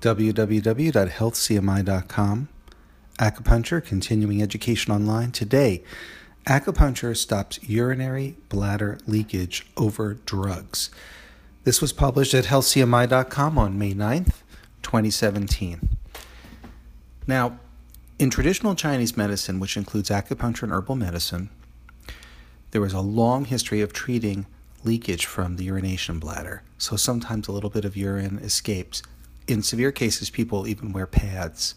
www.healthcmi.com. Acupuncture, continuing education online. Today, acupuncture stops urinary bladder leakage over drugs. This was published at healthcmi.com on May 9th, 2017. Now, in traditional Chinese medicine, which includes acupuncture and herbal medicine, there was a long history of treating leakage from the urination bladder. So sometimes a little bit of urine escapes. In severe cases, people even wear pads.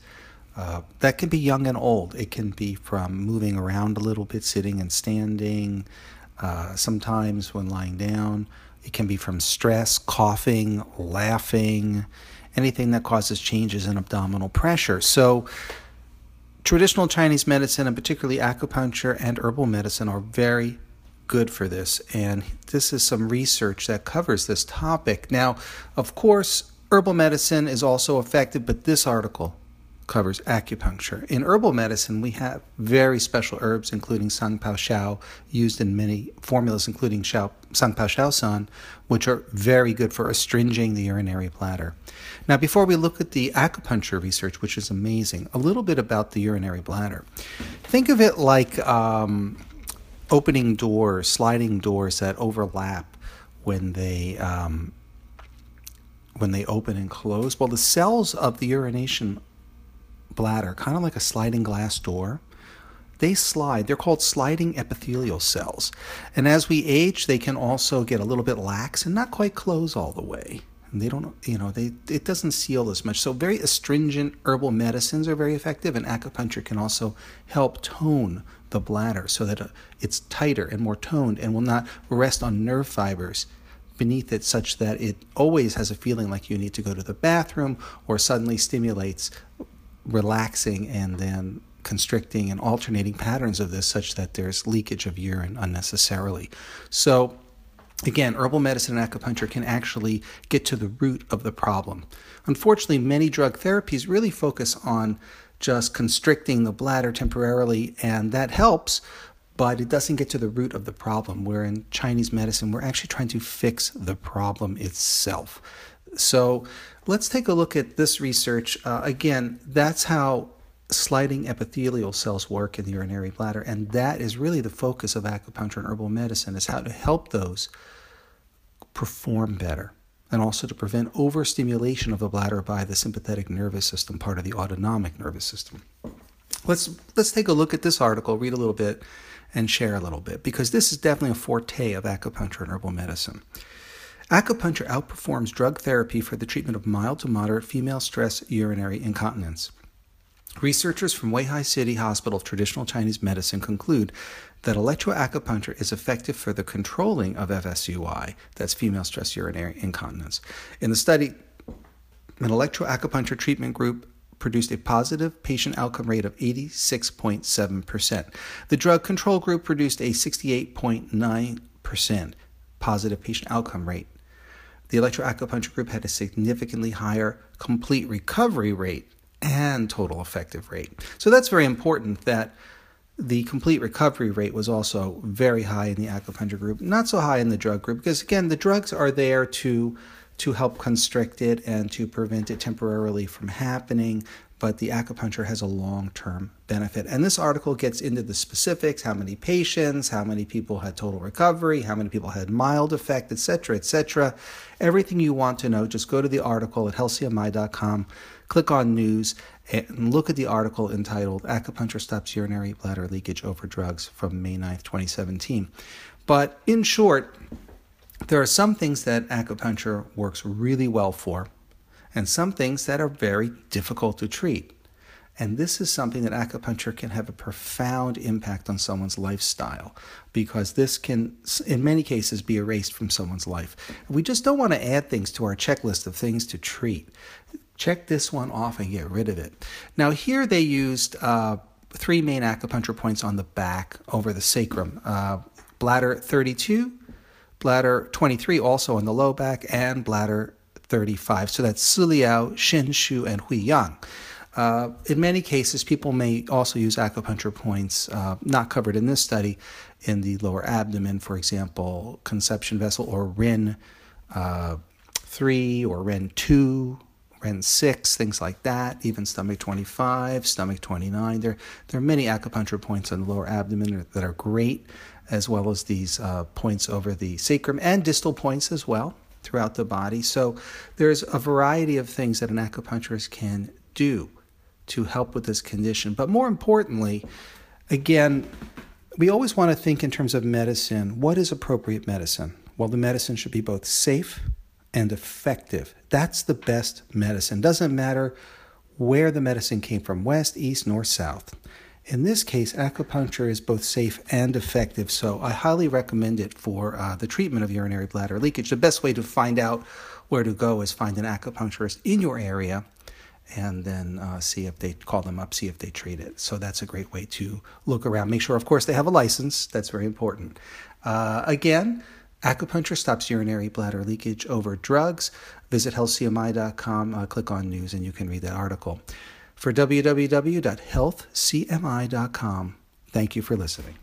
Uh, that can be young and old. It can be from moving around a little bit, sitting and standing, uh, sometimes when lying down. It can be from stress, coughing, laughing, anything that causes changes in abdominal pressure. So, traditional Chinese medicine, and particularly acupuncture and herbal medicine, are very good for this. And this is some research that covers this topic. Now, of course, herbal medicine is also effective, but this article covers acupuncture. In herbal medicine, we have very special herbs, including Sang Piao Xiao, used in many formulas, including Shao, Sang Piao Xiao San, which are very good for astringing the urinary bladder. Now, before we look at the acupuncture research, which is amazing, a little bit about the urinary bladder. Think of it like um, opening doors, sliding doors that overlap when they um, when they open and close. Well, the cells of the urination bladder, kind of like a sliding glass door, they slide. They're called sliding epithelial cells. And as we age, they can also get a little bit lax and not quite close all the way. And they don't, you know, they it doesn't seal as much. So very astringent herbal medicines are very effective, and acupuncture can also help tone the bladder so that uh, it's tighter and more toned and will not rest on nerve fibers beneath it such that it always has a feeling like you need to go to the bathroom or suddenly stimulates relaxing and then constricting and alternating patterns of this such that there's leakage of urine unnecessarily. So Again, herbal medicine and acupuncture can actually get to the root of the problem. Unfortunately, many drug therapies really focus on just constricting the bladder temporarily, and that helps, but it doesn't get to the root of the problem. Where in Chinese medicine, we're actually trying to fix the problem itself. So let's take a look at this research. Uh, again, that's how sliding epithelial cells work in the urinary bladder, and that is really the focus of acupuncture and herbal medicine is how to help those perform better and also to prevent overstimulation of the bladder by the sympathetic nervous system, part of the autonomic nervous system. Let's let's take a look at this article, read a little bit, and share a little bit, because this is definitely a forte of acupuncture and herbal medicine. Acupuncture outperforms drug therapy for the treatment of mild to moderate female stress urinary incontinence. Researchers from Weihai City Hospital of Traditional Chinese Medicine conclude that electroacupuncture is effective for the controlling of FSUI, that's female stress urinary incontinence. In the study, an electroacupuncture treatment group produced a positive patient outcome rate of 86.7%. The drug control group produced a 68.9% positive patient outcome rate. The electroacupuncture group had a significantly higher complete recovery rate and total effective rate. So that's very important that the complete recovery rate was also very high in the acupuncture group, not so high in the drug group, because again, the drugs are there to to help constrict it and to prevent it temporarily from happening. But the acupuncture has a long term benefit. And this article gets into the specifics how many patients, how many people had total recovery, how many people had mild effect, etc., etc. Everything you want to know, just go to the article at healthcmi.com click on news and look at the article entitled Acupuncture Stops Urinary Bladder Leakage Over Drugs from May 9th, 2017. But in short, there are some things that acupuncture works really well for, and some things that are very difficult to treat. And this is something that acupuncture can have a profound impact on someone's lifestyle because this can, in many cases, be erased from someone's life. We just don't want to add things to our checklist of things to treat check this one off and get rid of it. Now, here they used uh, three main acupuncture points on the back over the sacrum uh, bladder 32, bladder 23, also in the low back, and bladder 35. So that's Ciliao, Shu, and Huiyang. Uh, in many cases, people may also use acupuncture points uh, not covered in this study in the lower abdomen, for example, conception vessel or Ren uh, 3 or Ren 2 REN 6, things like that, even stomach 25, stomach 29. There, there are many acupuncture points on the lower abdomen that are great, as well as these uh, points over the sacrum and distal points as well throughout the body. So there's a variety of things that an acupuncturist can do to help with this condition. But more importantly, again, we always want to think in terms of medicine. What is appropriate medicine? Well, the medicine should be both safe and effective. That's the best medicine. Doesn't matter where the medicine came from west, east, north, south. In this case, acupuncture is both safe and effective, so I highly recommend it for uh, the treatment of urinary bladder leakage. The best way to find out where to go is find an acupuncturist in your area and then uh, see if they call them up, see if they treat it. So that's a great way to look around. Make sure, of course, they have a license. That's very important. Uh, again, acupuncture stops urinary bladder leakage over drugs. Visit healthcmi.com, uh, click on news, and you can read that article. For www.healthcmi.com, thank you for listening.